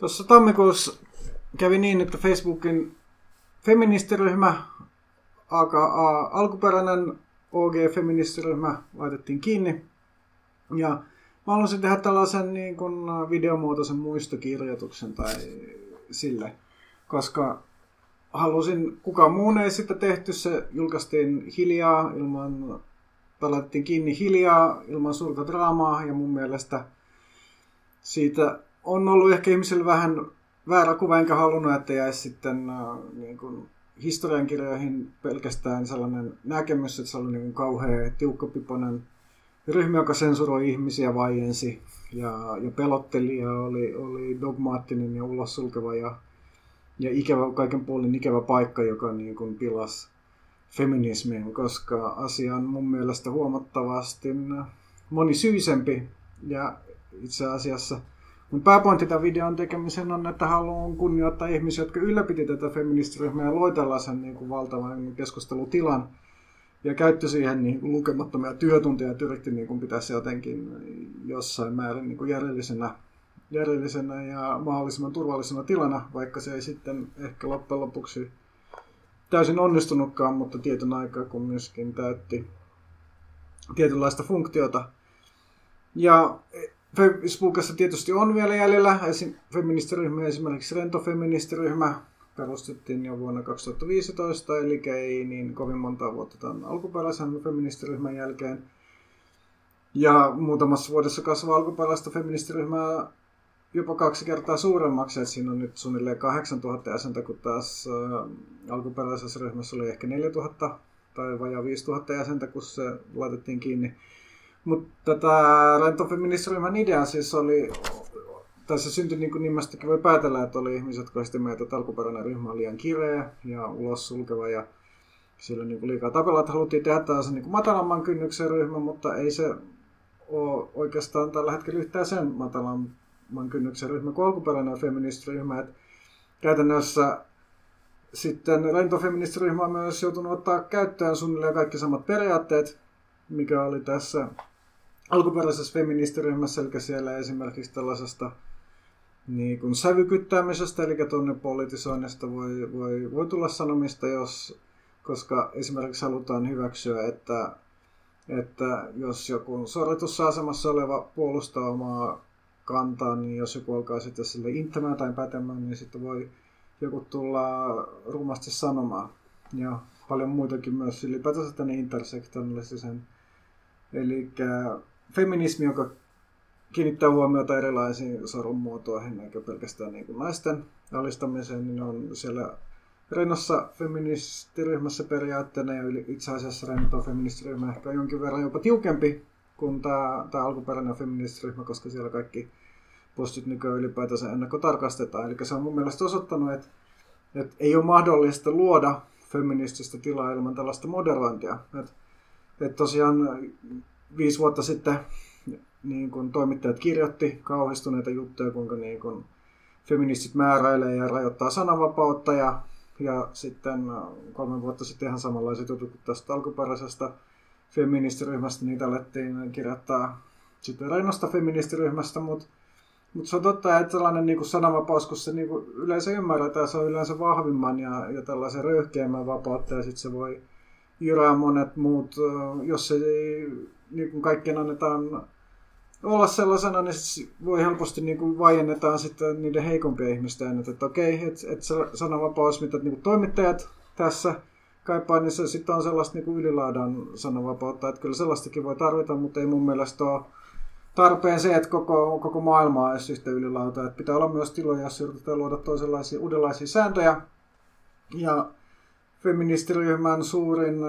Tuossa tammikuussa kävi niin, että Facebookin feministiryhmä, aka alkuperäinen OG-feministiryhmä, laitettiin kiinni. Ja mä haluaisin tehdä tällaisen niin kuin videomuotoisen muistokirjoituksen tai sille, koska halusin, kukaan muun ei sitä tehty, se julkaistiin hiljaa ilman, tai kiinni hiljaa ilman suurta draamaa ja mun mielestä siitä on ollut ehkä ihmisillä vähän väärä kuva, enkä halunnut, että jäisi sitten äh, niin kuin historiankirjoihin pelkästään sellainen näkemys, että se oli niin kauhean tiukkapipoinen ryhmä, joka sensuroi ihmisiä vaiensi ja, ja pelotteli ja oli, oli dogmaattinen ja ulos sulkeva ja, ja ikävä, kaiken puolin ikävä paikka, joka niin kuin pilasi feminismin, koska asia on mun mielestä huomattavasti monisyisempi ja itse asiassa – mutta pääpointti tämän videon tekemisen on, että haluan kunnioittaa ihmisiä, jotka ylläpiti tätä feministiryhmää ja loi tällaisen niin kuin valtavan keskustelutilan ja käytti siihen niin kuin lukemattomia työtunteja ja yritti niin kuin pitää se jotenkin jossain määrin niin kuin järjellisenä, järjellisenä ja mahdollisimman turvallisena tilana, vaikka se ei sitten ehkä loppujen lopuksi täysin onnistunutkaan, mutta tietyn aikaa kun myöskin täytti tietynlaista funktiota. Ja Facebookissa tietysti on vielä jäljellä feministiryhmä, esimerkiksi rentofeministiryhmä perustettiin jo vuonna 2015, eli ei niin kovin monta vuotta tämän alkuperäisen feministiryhmän jälkeen. Ja muutamassa vuodessa kasvaa alkuperäistä feministiryhmää jopa kaksi kertaa suuremmaksi, että siinä on nyt suunnilleen 8000 jäsentä, kun taas äh, alkuperäisessä ryhmässä oli ehkä 4000 tai vajaa 5000 jäsentä, kun se laitettiin kiinni. Mutta tämä rentofeministiryhmän idea siis oli, tai se syntyi niin kuin nimestäkin voi päätellä, että oli ihmiset, jotka sitten meitä, että alkuperäinen ryhmä on liian kireä ja ulos sulkeva ja sillä niin kuin liikaa tapella, että haluttiin tehdä tällaisen niin kuin matalamman kynnyksen ryhmä, mutta ei se ole oikeastaan tällä hetkellä yhtään sen matalamman kynnyksen ryhmä kuin alkuperäinen feministiryhmä. Että käytännössä sitten rentofeministiryhmä on myös joutunut ottaa käyttöön suunnilleen kaikki samat periaatteet, mikä oli tässä alkuperäisessä feministiryhmässä, eli siellä esimerkiksi tällaisesta niin kuin sävykyttäämisestä, eli tuonne politisoinnista voi, voi, voi tulla sanomista, jos, koska esimerkiksi halutaan hyväksyä, että, että jos joku sorritusasemassa oleva puolustaa omaa kantaa, niin jos joku alkaa sitten sille inttämään tai pätemään, niin sitten voi joku tulla rumasti sanomaan. Ja paljon muitakin myös ylipäätänsä tänne intersektionalistisen. Eli feminismi, joka kiinnittää huomiota erilaisiin sorun muotoihin, eikä pelkästään niin naisten alistamiseen, niin on siellä Rennossa feministiryhmässä periaatteena ja itse asiassa Renno feministiryhmä ehkä jonkin verran jopa tiukempi kuin tämä, tämä alkuperäinen feministiryhmä, koska siellä kaikki postit nykyään ylipäätänsä ennakkotarkastetaan. Eli se on mun mielestä osoittanut, että, että ei ole mahdollista luoda feminististä tilaa ilman tällaista moderointia. Että, että tosiaan viisi vuotta sitten niin kun toimittajat kirjoitti kauhistuneita juttuja, kuinka niin kun feministit määräilee ja rajoittaa sananvapautta ja, ja sitten äh, kolme vuotta sitten ihan samanlaiset jutut tästä alkuperäisestä feministiryhmästä, niitä alettiin kirjoittaa sitten Reinosta feministiryhmästä, mutta mut se on totta, että sellainen niin sananvapaus, kun se niin yleensä ymmärretään, se on yleensä vahvimman ja, ja tällaisen röyhkeämmän vapautta ja sitten se voi jyrää monet muut, äh, jos ei niin kuin kaikkien annetaan olla sellaisena, niin voi helposti niin kuin vaiennetaan sitten niiden heikompia ihmisten että, että okei, että, että se sananvapaus, mitä niin kuin toimittajat tässä kaipaa, niin se sitten on sellaista niin kuin ylilaadan sananvapautta, että kyllä sellaistakin voi tarvita, mutta ei mun mielestä ole tarpeen se, että koko, koko maailma on yhtä ylilauta, että pitää olla myös tiloja, jos yritetään luoda toisenlaisia, uudenlaisia sääntöjä, ja feministiryhmän suurin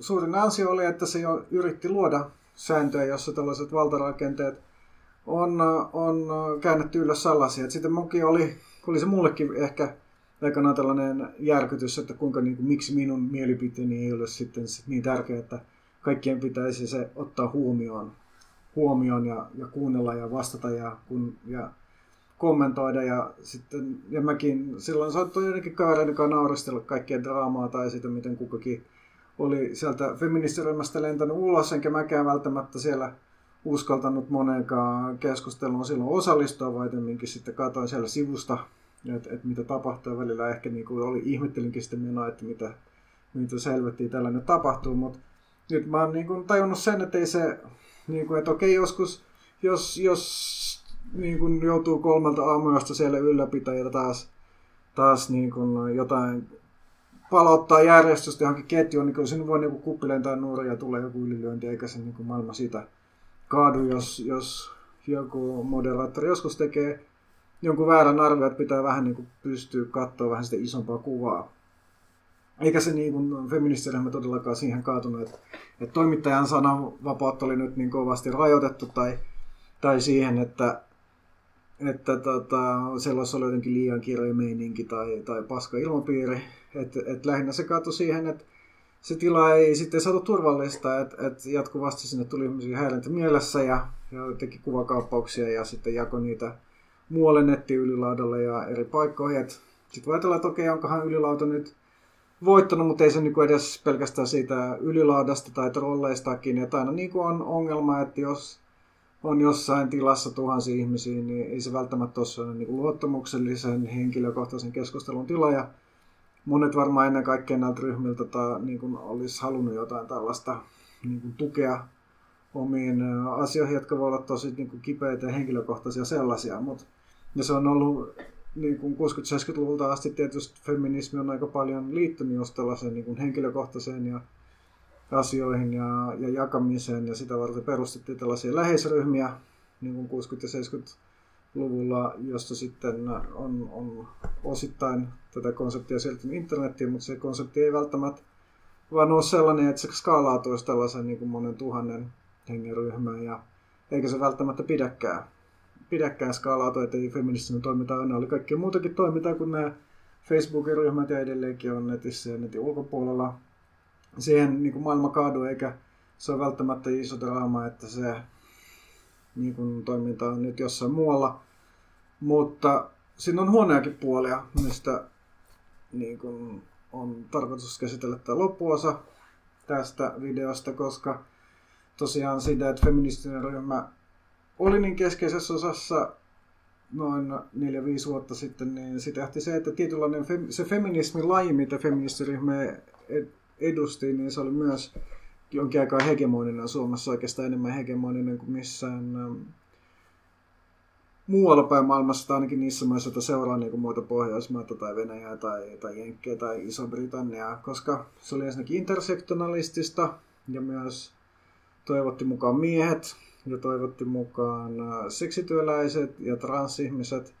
suurin ansio oli, että se jo yritti luoda sääntöjä, jossa tällaiset valtarakenteet on, on käännetty ylös sellaisia. Sitten munkin oli, oli se mullekin ehkä aikanaan tällainen järkytys, että kuinka, niin kuin, miksi minun mielipiteeni ei ole sitten niin tärkeää, että kaikkien pitäisi se ottaa huomioon, huomioon ja, ja kuunnella ja vastata ja, kun, ja kommentoida. Ja, sitten, ja mäkin silloin saattoi jotenkin kavereiden kanssa nauristella kaikkien draamaa tai sitä, miten kukakin oli sieltä feministiryhmästä lentänyt ulos, enkä mäkään välttämättä siellä uskaltanut moneenkaan keskusteluun silloin osallistua, vaan enemmänkin sitten katsoin siellä sivusta, että, että mitä tapahtuu. Välillä ehkä niin kuin oli, ihmettelinkin sitten menoa, että mitä, mitä selvettiin tällainen tapahtuu, mutta nyt mä oon niin kuin tajunnut sen, että ei se, niin kuin, että okei joskus, jos, jos niin kuin joutuu kolmelta aamuyöstä siellä ylläpitäjillä taas, taas niin kuin jotain palauttaa järjestystä johonkin ketjuun, niin kyllä sinne voi niin kuppi lentää nuoria ja tulee joku ylilyönti, eikä se niin maailma sitä kaadu, jos, jos joku moderaattori joskus tekee jonkun väärän arvion, että pitää vähän niin pystyä katsoa vähän sitä isompaa kuvaa. Eikä se niin kuin feministiryhmä todellakaan siihen kaatunut, että, että toimittajan sananvapautta oli nyt niin kovasti rajoitettu tai, tai siihen, että, että tota, sellaisessa oli jotenkin liian kirja meininki tai, tai paska ilmapiiri. Et, et lähinnä se kaatui siihen, että se tila ei sitten saatu turvallista, että et jatkuvasti sinne tuli häirintä mielessä ja, ja teki kuvakaappauksia ja sitten jakoi niitä muualle nettiyylilaudalle ja eri paikkoihin. Sitten voi ajatella, että okei, onkohan ylilauta nyt voittanut, mutta ei se niin edes pelkästään siitä ylilaudasta tai trolleistakin. Että aina niin on ongelma, että jos on jossain tilassa tuhansia ihmisiä, niin ei se välttämättä ole sellainen niin luottamuksellisen henkilökohtaisen keskustelun tila. Ja monet varmaan ennen kaikkea näiltä ryhmiltä tai, niin kuin olisi halunnut jotain tällaista niin kuin tukea omiin asioihin, jotka voi olla tosi niin kuin kipeitä ja henkilökohtaisia sellaisia. Mutta, ja se on ollut niin kuin 60-70-luvulta asti tietysti feminismi on aika paljon liittynyt just tällaiseen niin kuin henkilökohtaiseen ja asioihin ja, ja jakamiseen ja sitä varten perustettiin tällaisia läheisryhmiä niin kuin 60- ja 70-luvulla, josta sitten on, on osittain tätä konseptia siirtynyt internettiin, mutta se konsepti ei välttämättä vaan ole sellainen, että se skaalautuisi tällaisen niin kuin monen tuhannen hengen ryhmään ja eikä se välttämättä pidäkään pidäkään skaalautua, että ei feministinen toiminta aina oli kaikkea muutakin toimintaa kuin nämä Facebookin ryhmät ja edelleenkin on netissä ja netin ulkopuolella. Siihen niin kuin maailma kaadu eikä se ole välttämättä iso draama, että se niin kuin, toiminta on nyt jossain muualla. Mutta siinä on huoneakin puolia, mistä niin kuin, on tarkoitus käsitellä tämä loppuosa tästä videosta, koska tosiaan siitä, että feministinen ryhmä oli niin keskeisessä osassa noin 4-5 vuotta sitten, niin se tehti se, että tietynlainen fe, se feminismin laji, mitä feministiryhmä edusti, niin se oli myös jonkin aikaa hegemoninen Suomessa, oikeastaan enemmän hegemoninen kuin missään ähm, muualla päin maailmassa, tai ainakin niissä maissa, joita seuraa niin muita Pohjoismaita tai Venäjää tai, tai Jenkkiä tai Iso-Britanniaa, koska se oli ensinnäkin intersektionalistista ja myös toivotti mukaan miehet, ja toivotti mukaan äh, seksityöläiset ja transihmiset.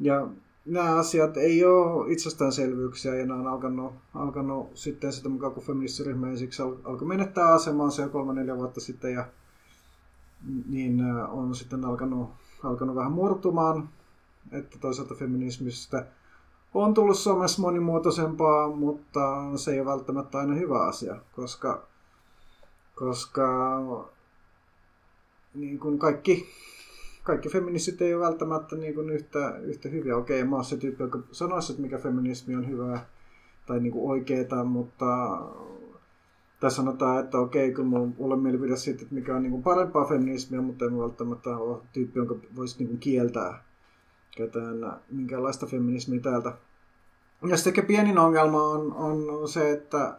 Ja nämä asiat ei ole itsestäänselvyyksiä ja ne on alkanut, alkanut sitten sitä mukaan, kun feministiryhmä ensiksi alkoi menettää asemansa jo kolme neljä vuotta sitten ja niin äh, on sitten alkanut, alkanut vähän murtumaan, että toisaalta feminismistä on tullut Suomessa monimuotoisempaa, mutta se ei ole välttämättä aina hyvä asia, koska, koska niin kuin kaikki, kaikki feministit ei ole välttämättä niin kuin yhtä, yhtä hyviä. Okei, mä oon se tyyppi, joka sanoisi, että mikä feminismi on hyvää tai niin kuin oikeeta, mutta tässä sanotaan, että okei, kyllä mulla on mielipide siitä, että mikä on niin kuin parempaa feminismiä, mutta en välttämättä ole tyyppi, jonka voisi niin kuin kieltää ketään minkäänlaista feminismiä täältä. Ja sitten pienin ongelma on, on se, että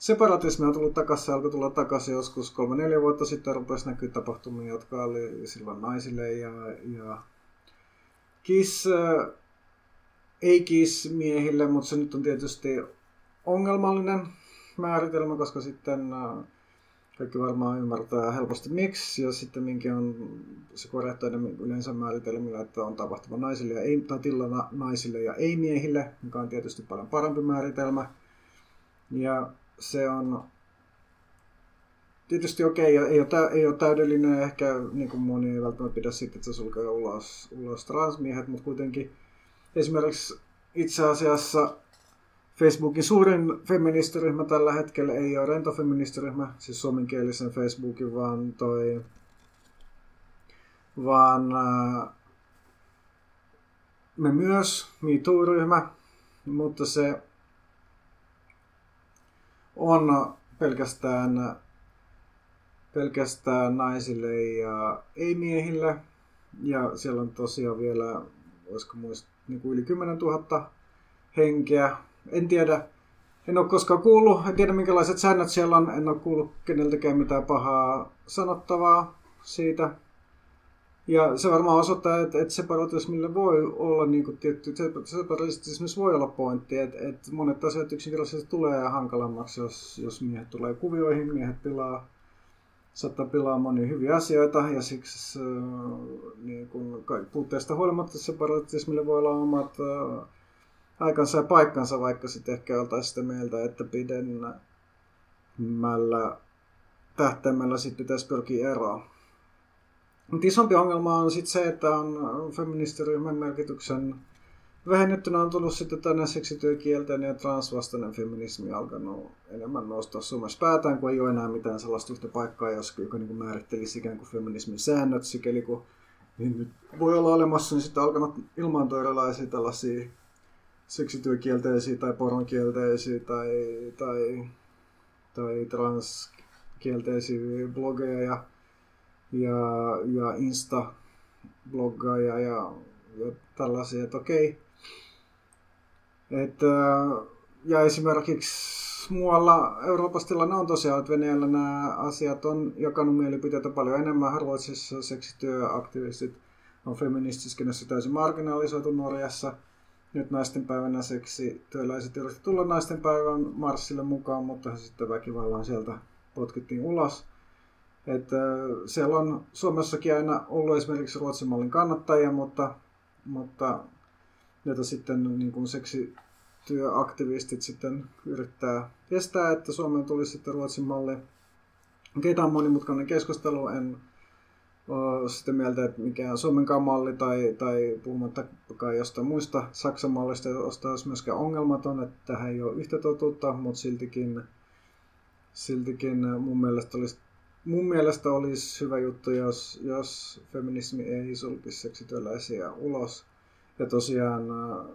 separatismi on tullut takaisin, alkoi tulla takaisin joskus kolme neljä vuotta sitten, rupesi näkyä tapahtumia, jotka oli silloin naisille ja, ja kiss, äh, ei kiss miehille, mutta se nyt on tietysti ongelmallinen määritelmä, koska sitten äh, kaikki varmaan ymmärtää helposti miksi, ja sitten minkä on se korjattu yleensä määritelmillä, että on tapahtuma naisille ja ei, tai tilana naisille ja ei miehille, mikä on tietysti paljon parempi määritelmä. Ja se on tietysti okei, okay, ei, ei ole täydellinen, ehkä niin kuin moni ei välttämättä pidä siitä, että se sulkee ulos, ulos transmiehet, mutta kuitenkin esimerkiksi itse asiassa Facebookin suurin feministiryhmä tällä hetkellä ei ole rentofeministiryhmä, siis suomenkielisen Facebookin, vaan toi vaan me myös, MeToo-ryhmä, mutta se on pelkästään pelkästään naisille ja ei-miehille. Ja siellä on tosiaan vielä, olisiko muista, niin kuin yli 10 000 henkeä. En tiedä, en ole koskaan kuullut, en tiedä minkälaiset säännöt siellä on, en ole kuullut keneltäkään mitään pahaa sanottavaa siitä. Ja se varmaan osoittaa, että, että separatismille voi olla niin kuin tietty, separatismissa voi olla pointti, että, että monet asiat yksinkertaisesti tulee hankalammaksi, jos, jos miehet tulee kuvioihin, miehet pilaa, saattaa pilaa monia hyviä asioita ja siksi äh, niin kuin puutteesta huolimatta separatismille voi olla omat äh, aikansa ja paikkansa, vaikka sitten ehkä oltaisiin sitä mieltä, että pidemmällä tähtäimellä sitten pitäisi pyrkiä eroon. Mutta isompi ongelma on sitten se, että on feministiryhmän merkityksen vähennettynä on tullut sitten tänne seksityökielteinen ja transvastainen feminismi alkanut enemmän nostaa Suomessa päätään, kun ei ole enää mitään sellaista yhtä paikkaa, joka niin määrittelisi ikään kuin feminismin säännöt, sikäli kun niin nyt voi olla olemassa, niin sitten alkanut ilmaantua erilaisia tällaisia seksityökielteisiä tai poronkielteisiä tai, tai, tai transkielteisiä blogeja ja ja, ja Insta-bloggaaja ja, ja tällaisia, että okei. Että, ja esimerkiksi muualla Euroopassa tilanne on tosiaan, että Venäjällä nämä asiat on jakanut mielipiteitä paljon enemmän. Ruotsissa seksityöaktivistit on feministiskenessä täysin marginalisoitu Norjassa. Nyt naisten päivänä seksityöläiset yrittivät tulla naisten päivän marssille mukaan, mutta sitten väkivallan sieltä potkittiin ulos. Että siellä on Suomessakin aina ollut esimerkiksi Ruotsin mallin kannattajia, mutta, mutta näitä sitten niin kuin seksityöaktivistit sitten yrittää estää, että Suomeen tulisi sitten Ruotsin malli. Keitä on monimutkainen keskustelu, en ole sitä mieltä, että mikään Suomenkaan malli tai, tai puhumattakaan jostain muista Saksan mallista, josta olisi myöskään ongelmaton, että tähän ei ole yhtä totuutta, mutta siltikin, siltikin mun mielestä olisi mun mielestä olisi hyvä juttu, jos, jos feminismi ei sulkisi seksityöläisiä ulos. Ja tosiaan äh,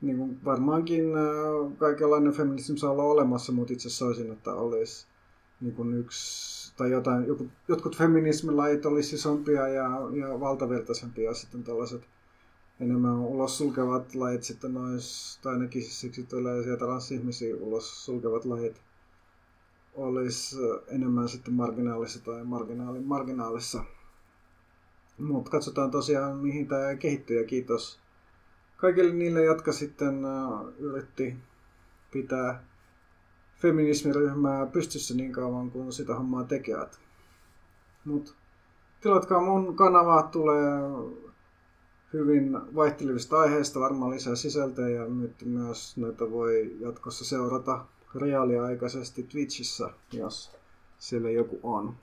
niin kuin varmaankin äh, kaikenlainen feminismi saa olla olemassa, mutta itse soisin, että olisi niin kuin yksi, tai jotain, joku, jotkut feminismilait olisi isompia ja, ja valtavirtaisempia sitten tällaiset enemmän ulos sulkevat lait sitten olisi, tai ainakin seksityöläisiä transihmisiä ulos sulkevat lait olisi enemmän sitten marginaalissa tai marginaalin marginaalissa. Mutta katsotaan tosiaan, mihin tämä kehittyy ja kiitos kaikille niille, jotka sitten yritti pitää feminismiryhmää pystyssä niin kauan kuin sitä hommaa tekevät. Mutta tilatkaa mun kanava, tulee hyvin vaihtelevista aiheista varmaan lisää sisältöä ja myös näitä voi jatkossa seurata reaaliaikaisesti Twitchissä, jos siellä joku on.